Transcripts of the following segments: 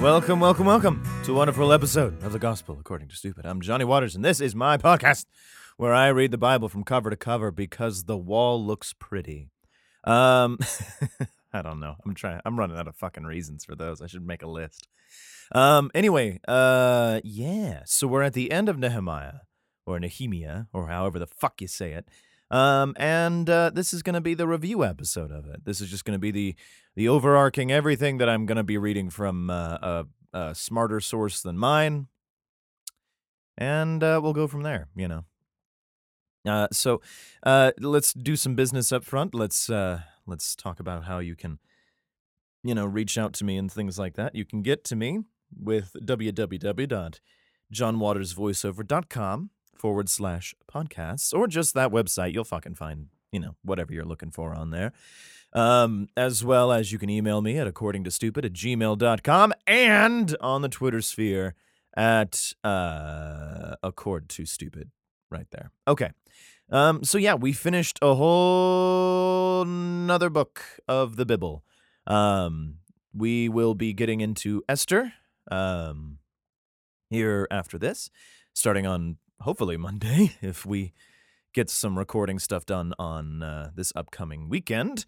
Welcome, welcome, welcome to a wonderful episode of the Gospel According to Stupid. I'm Johnny Waters, and this is my podcast where I read the Bible from cover to cover because the wall looks pretty. Um, I don't know. I'm trying. I'm running out of fucking reasons for those. I should make a list. Um. Anyway. Uh. Yeah. So we're at the end of Nehemiah, or Nehemiah, or however the fuck you say it. Um. And uh, this is going to be the review episode of it. This is just going to be the the overarching everything that I'm going to be reading from uh, a, a smarter source than mine, and uh, we'll go from there. You know. Uh, so, uh, let's do some business up front. Let's uh, let's talk about how you can, you know, reach out to me and things like that. You can get to me with www.johnwatersvoiceover.com forward slash podcasts, or just that website. You'll fucking find, you know, whatever you're looking for on there. Um, as well as you can email me at according to stupid at gmail.com and on the Twitter sphere at uh, accord to stupid right there. Okay. Um, so yeah, we finished a whole another book of the Bible. Um, we will be getting into Esther um, here after this, starting on hopefully Monday if we get some recording stuff done on uh, this upcoming weekend,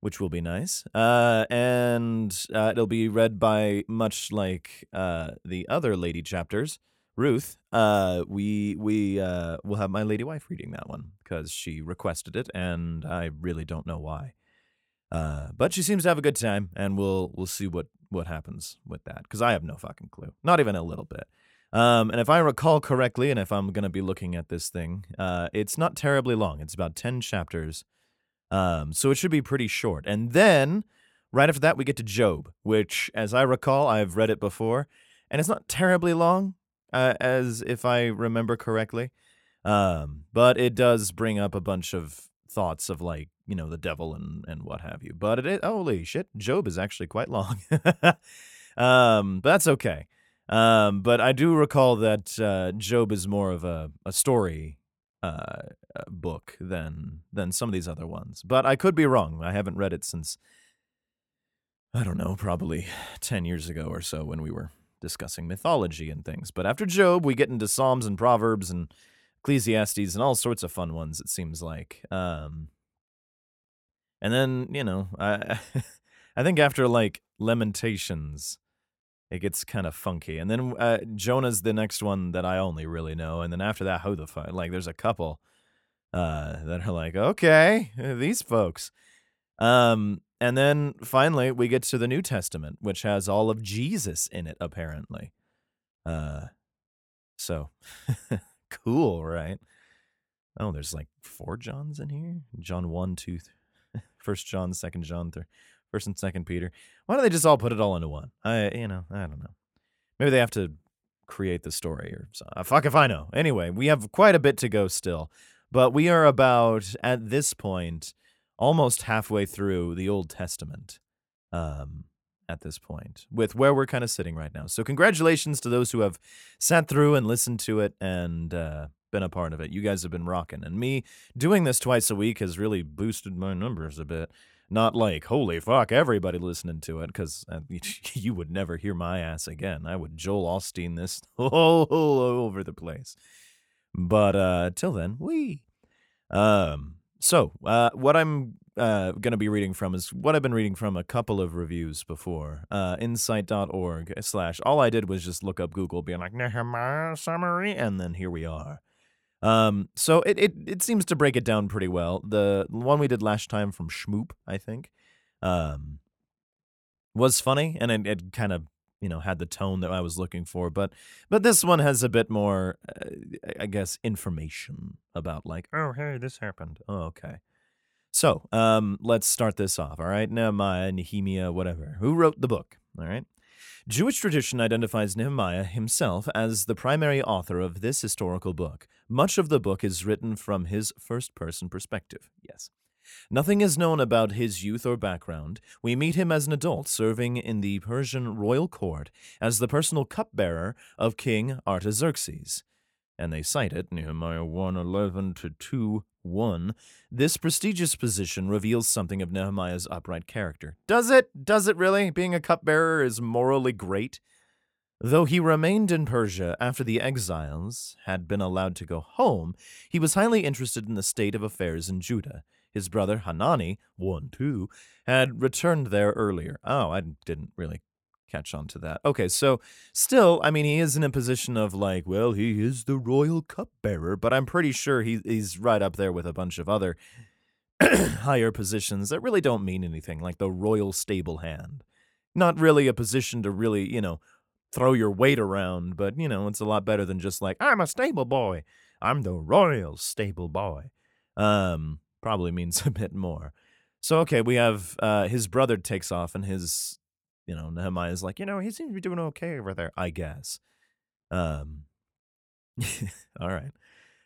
which will be nice. Uh, and uh, it'll be read by much like uh, the other lady chapters. Ruth, uh, we we uh, will have my lady wife reading that one because she requested it, and I really don't know why. But she seems to have a good time, and we'll we'll see what what happens with that because I have no fucking clue, not even a little bit. Um, and if I recall correctly, and if I'm gonna be looking at this thing, uh, it's not terribly long. It's about ten chapters, um, so it should be pretty short. And then right after that, we get to Job, which, as I recall, I've read it before, and it's not terribly long uh, as if I remember correctly. Um, but it does bring up a bunch of thoughts of like you know the devil and and what have you. But holy shit, Job is actually quite long. um, but that's okay. Um, but I do recall that uh, Job is more of a a story uh, uh, book than than some of these other ones. But I could be wrong. I haven't read it since I don't know, probably ten years ago or so when we were discussing mythology and things. But after Job, we get into Psalms and Proverbs and Ecclesiastes and all sorts of fun ones. It seems like. Um, and then you know, I I think after like Lamentations, it gets kind of funky. And then uh, Jonah's the next one that I only really know. And then after that, who the fuck? Like, there's a couple uh, that are like, okay, these folks. Um, and then finally, we get to the New Testament, which has all of Jesus in it, apparently. Uh, so cool, right? Oh, there's like four Johns in here. John one, two, th- First John, Second John, third, First and Second Peter. Why don't they just all put it all into one? I, you know, I don't know. Maybe they have to create the story or so. uh, fuck if I know. Anyway, we have quite a bit to go still, but we are about at this point almost halfway through the Old Testament. Um, at this point, with where we're kind of sitting right now. So, congratulations to those who have sat through and listened to it and uh, been a part of it. You guys have been rocking, and me doing this twice a week has really boosted my numbers a bit. Not like holy fuck, everybody listening to it, because uh, you would never hear my ass again. I would Joel Osteen this all over the place. But uh, till then, we. Um, so, uh, what I'm uh, going to be reading from is what I've been reading from a couple of reviews before. Uh, insight.org slash. All I did was just look up Google, being like, Nehemiah summary, and then here we are. Um, so it, it, it seems to break it down pretty well. The one we did last time from Shmoop, I think, um, was funny, and it, it kind of you know had the tone that I was looking for. But but this one has a bit more, uh, I guess, information about like, oh hey, this happened. Oh okay. So um, let's start this off. All right, Nehemiah, Nehemiah, whatever. Who wrote the book? All right. Jewish tradition identifies Nehemiah himself as the primary author of this historical book. Much of the book is written from his first person perspective. Yes. Nothing is known about his youth or background. We meet him as an adult serving in the Persian royal court as the personal cupbearer of King Artaxerxes. And they cite it, Nehemiah 1 11 to 2 1. This prestigious position reveals something of Nehemiah's upright character. Does it? Does it really? Being a cupbearer is morally great? Though he remained in Persia after the exiles had been allowed to go home, he was highly interested in the state of affairs in Judah. His brother Hanani, 1 2, had returned there earlier. Oh, I didn't really catch on to that. Okay, so still, I mean, he is in a position of like, well, he is the royal cupbearer, but I'm pretty sure he, he's right up there with a bunch of other higher positions that really don't mean anything, like the royal stable hand. Not really a position to really, you know, throw your weight around, but, you know, it's a lot better than just like, I'm a stable boy. I'm the royal stable boy. Um, probably means a bit more. So okay, we have uh, his brother takes off, and his you know, Nehemiah's like, you know, he seems to be doing okay over there, I guess. Um, all right.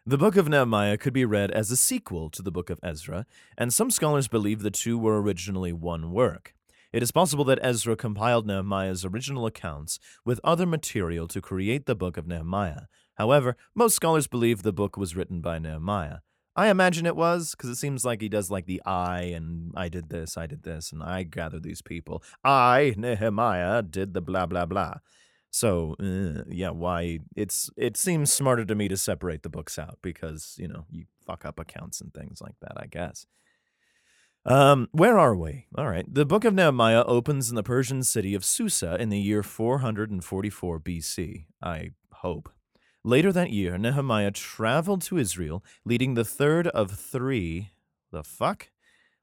The book of Nehemiah could be read as a sequel to the book of Ezra, and some scholars believe the two were originally one work. It is possible that Ezra compiled Nehemiah's original accounts with other material to create the book of Nehemiah. However, most scholars believe the book was written by Nehemiah. I imagine it was because it seems like he does like the I and I did this, I did this, and I gathered these people. I Nehemiah did the blah blah blah. So uh, yeah, why it's it seems smarter to me to separate the books out because you know you fuck up accounts and things like that. I guess. Um, where are we? All right. The book of Nehemiah opens in the Persian city of Susa in the year 444 BC. I hope. Later that year, Nehemiah traveled to Israel, leading the third of three. The fuck?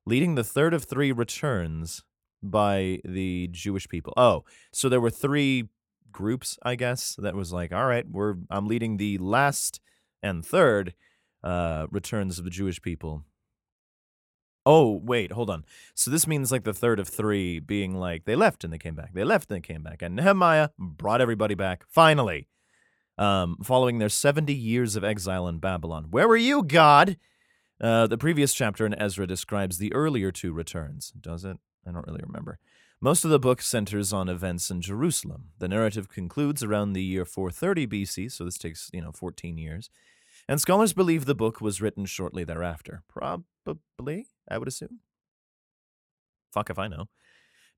Leading the third of three returns by the Jewish people. Oh, so there were three groups, I guess, that was like, all right, we're I'm leading the last and third uh, returns of the Jewish people. Oh, wait, hold on. So this means like the third of three being like they left and they came back. They left and they came back. And Nehemiah brought everybody back. Finally um, following their 70 years of exile in Babylon. Where were you, God? Uh, the previous chapter in Ezra describes the earlier two returns. Does it? I don't really remember. Most of the book centers on events in Jerusalem. The narrative concludes around the year 430 BC, so this takes, you know, 14 years. And scholars believe the book was written shortly thereafter. Probably, I would assume. Fuck if I know.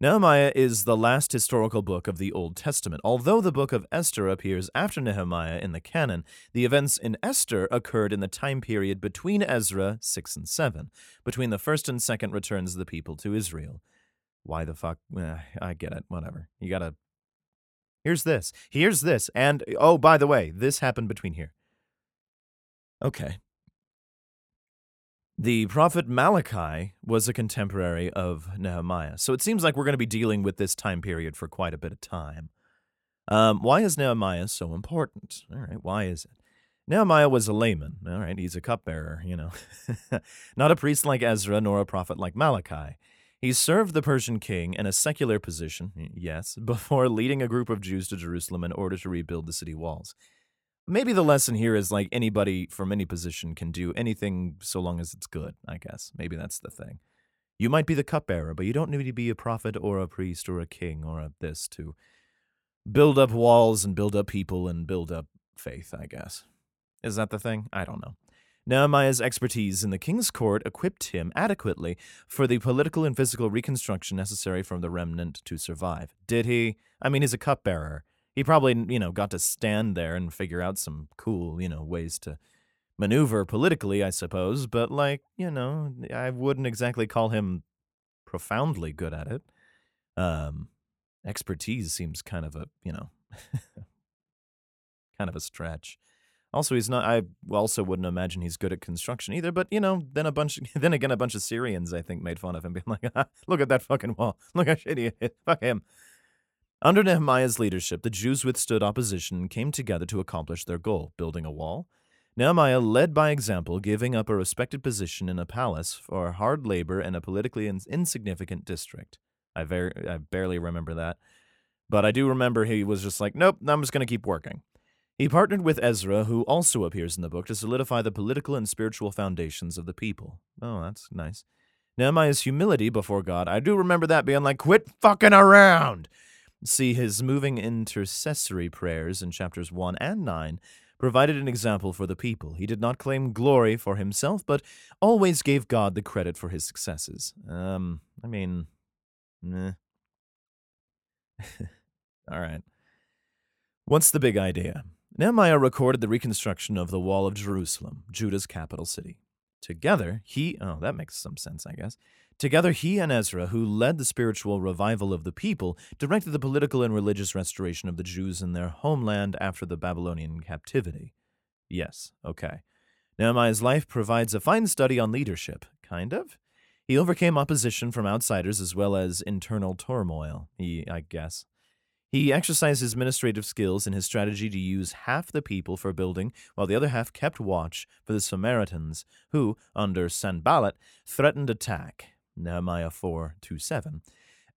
Nehemiah is the last historical book of the Old Testament. Although the book of Esther appears after Nehemiah in the canon, the events in Esther occurred in the time period between Ezra 6 and 7, between the first and second returns of the people to Israel. Why the fuck? Eh, I get it. Whatever. You gotta. Here's this. Here's this. And, oh, by the way, this happened between here. Okay. The prophet Malachi was a contemporary of Nehemiah. So it seems like we're going to be dealing with this time period for quite a bit of time. Um, why is Nehemiah so important? All right, why is it? Nehemiah was a layman. All right, he's a cupbearer, you know. Not a priest like Ezra, nor a prophet like Malachi. He served the Persian king in a secular position, yes, before leading a group of Jews to Jerusalem in order to rebuild the city walls maybe the lesson here is like anybody from any position can do anything so long as it's good, I guess. Maybe that's the thing. You might be the cupbearer, but you don't need to be a prophet or a priest or a king or a this to build up walls and build up people and build up faith, I guess. Is that the thing? I don't know. Nehemiah's expertise in the king's court equipped him adequately for the political and physical reconstruction necessary for the remnant to survive. Did he? I mean, he's a cupbearer he probably you know got to stand there and figure out some cool you know ways to maneuver politically i suppose but like you know i wouldn't exactly call him profoundly good at it. Um expertise seems kind of a you know kind of a stretch. Also he's not i also wouldn't imagine he's good at construction either but you know then a bunch then again a bunch of syrians i think made fun of him being like look at that fucking wall. Look how shitty it is. Fuck him under Nehemiah's leadership, the Jews withstood opposition and came together to accomplish their goal, building a wall. Nehemiah led by example, giving up a respected position in a palace for hard labor in a politically insignificant district. I, ver- I barely remember that. But I do remember he was just like, nope, I'm just going to keep working. He partnered with Ezra, who also appears in the book, to solidify the political and spiritual foundations of the people. Oh, that's nice. Nehemiah's humility before God, I do remember that being like, quit fucking around see his moving intercessory prayers in chapters 1 and 9 provided an example for the people. He did not claim glory for himself, but always gave God the credit for his successes. Um, I mean, meh. All right. What's the big idea? Nehemiah recorded the reconstruction of the Wall of Jerusalem, Judah's capital city. Together, he, oh, that makes some sense, I guess. Together, he and Ezra, who led the spiritual revival of the people, directed the political and religious restoration of the Jews in their homeland after the Babylonian captivity. Yes, okay. Nehemiah's life provides a fine study on leadership, kind of. He overcame opposition from outsiders as well as internal turmoil, he, I guess. He exercised his administrative skills in his strategy to use half the people for building, while the other half kept watch for the Samaritans, who, under Sanballat, threatened attack. Nehemiah 4 2 7.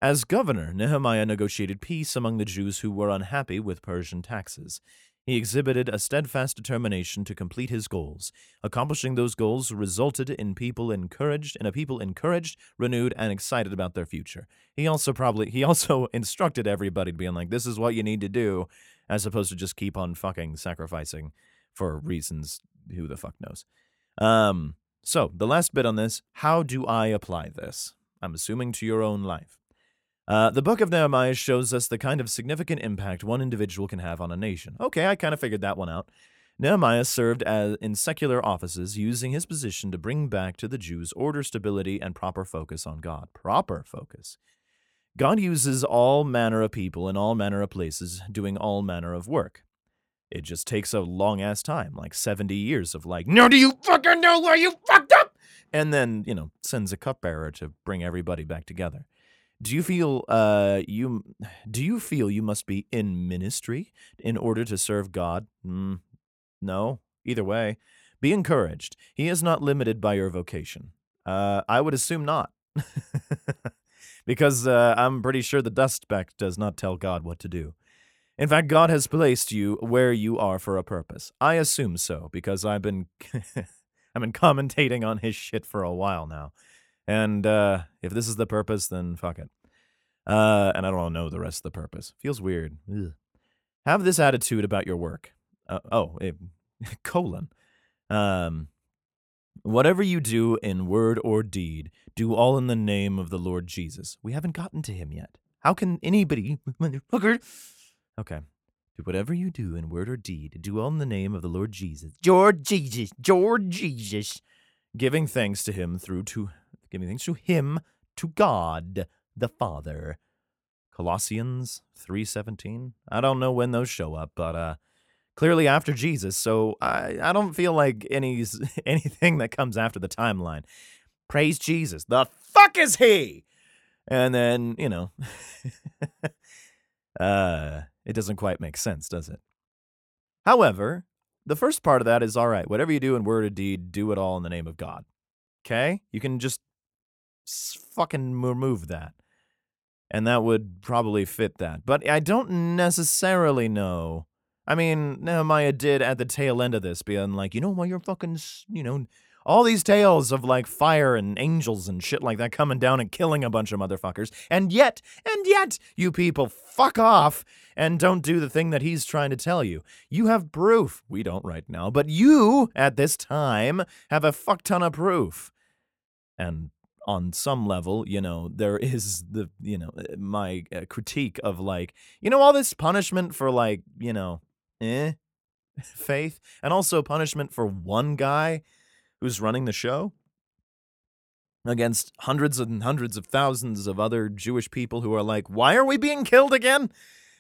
As governor, Nehemiah negotiated peace among the Jews who were unhappy with Persian taxes. He exhibited a steadfast determination to complete his goals. Accomplishing those goals resulted in people encouraged, in a people encouraged, renewed, and excited about their future. He also probably he also instructed everybody to be like, "This is what you need to do," as opposed to just keep on fucking sacrificing for reasons who the fuck knows. Um, so the last bit on this: How do I apply this? I'm assuming to your own life. Uh, the book of Nehemiah shows us the kind of significant impact one individual can have on a nation. Okay, I kind of figured that one out. Nehemiah served as, in secular offices, using his position to bring back to the Jews order, stability, and proper focus on God. Proper focus. God uses all manner of people in all manner of places doing all manner of work. It just takes a long ass time, like 70 years of like, no, do you fucking know where you fucked up? And then, you know, sends a cupbearer to bring everybody back together. Do you feel uh you do you feel you must be in ministry in order to serve God? Mm, no. Either way, be encouraged. He is not limited by your vocation. Uh, I would assume not. because uh, I'm pretty sure the dust speck does not tell God what to do. In fact, God has placed you where you are for a purpose. I assume so because I've been I've been commentating on his shit for a while now. And uh, if this is the purpose, then fuck it. Uh, and I don't know the rest of the purpose. Feels weird. Ugh. Have this attitude about your work. Uh, oh, it, colon. Um, whatever you do in word or deed, do all in the name of the Lord Jesus. We haven't gotten to him yet. How can anybody, motherfucker? Okay. Do whatever you do in word or deed, do all in the name of the Lord Jesus. George Jesus, George Jesus. Giving thanks to him through to giving thanks to him, to God the Father. Colossians 3:17. I don't know when those show up, but uh clearly after Jesus, so I I don't feel like any anything that comes after the timeline. Praise Jesus. The fuck is he? And then, you know, uh it doesn't quite make sense, does it? However, the first part of that is all right. Whatever you do in word or deed, do it all in the name of God. Okay? You can just fucking remove that. And that would probably fit that. But I don't necessarily know. I mean, Nehemiah did at the tail end of this being like, you know, while you're fucking, you know, all these tales of like fire and angels and shit like that coming down and killing a bunch of motherfuckers. And yet, and yet, you people fuck off and don't do the thing that he's trying to tell you. You have proof. We don't right now, but you, at this time, have a fuck ton of proof. And on some level, you know, there is the, you know, uh, my uh, critique of like, you know, all this punishment for like, you know, eh, faith, and also punishment for one guy who's running the show against hundreds and hundreds of thousands of other Jewish people who are like, why are we being killed again?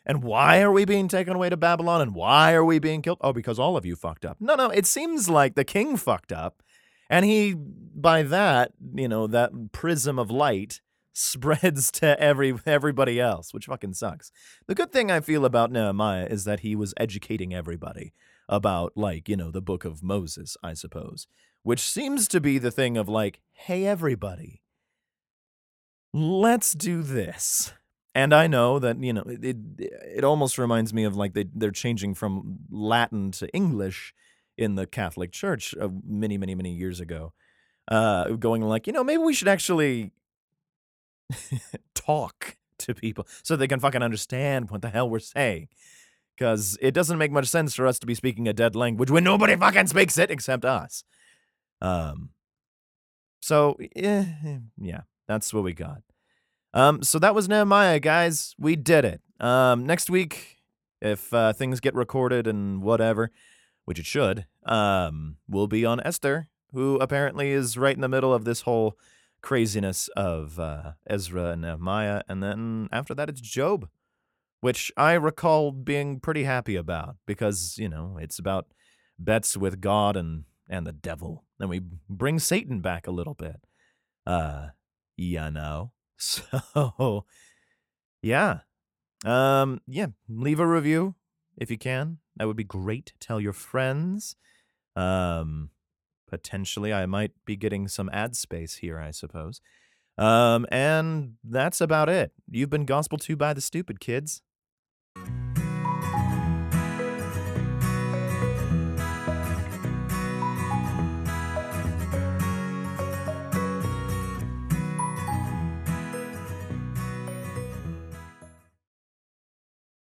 And why are we being taken away to Babylon? And why are we being killed? Oh, because all of you fucked up. No, no, it seems like the king fucked up and he, by that, you know, that prism of light spreads to every everybody else, which fucking sucks. The good thing I feel about Nehemiah is that he was educating everybody about like, you know, the book of Moses, I suppose, which seems to be the thing of like, hey everybody, let's do this. And I know that, you know, it it almost reminds me of like they they're changing from Latin to English in the Catholic Church of many, many, many years ago, uh, going like, you know, maybe we should actually talk to people so they can fucking understand what the hell we're saying. because it doesn't make much sense for us to be speaking a dead language when nobody fucking speaks it except us. Um, so eh, yeah, that's what we got. Um, so that was Nehemiah, guys. We did it. Um, next week, if uh, things get recorded and whatever, which it should, um, we'll be on Esther, who apparently is right in the middle of this whole craziness of uh, Ezra and Nehemiah, and then after that, it's Job which I recall being pretty happy about because, you know, it's about bets with God and, and the devil. And we bring Satan back a little bit. Uh, you know. So, yeah. Um, yeah, leave a review if you can. That would be great. Tell your friends. Um, potentially I might be getting some ad space here, I suppose. Um, and that's about it. You've been gospel to by the stupid kids.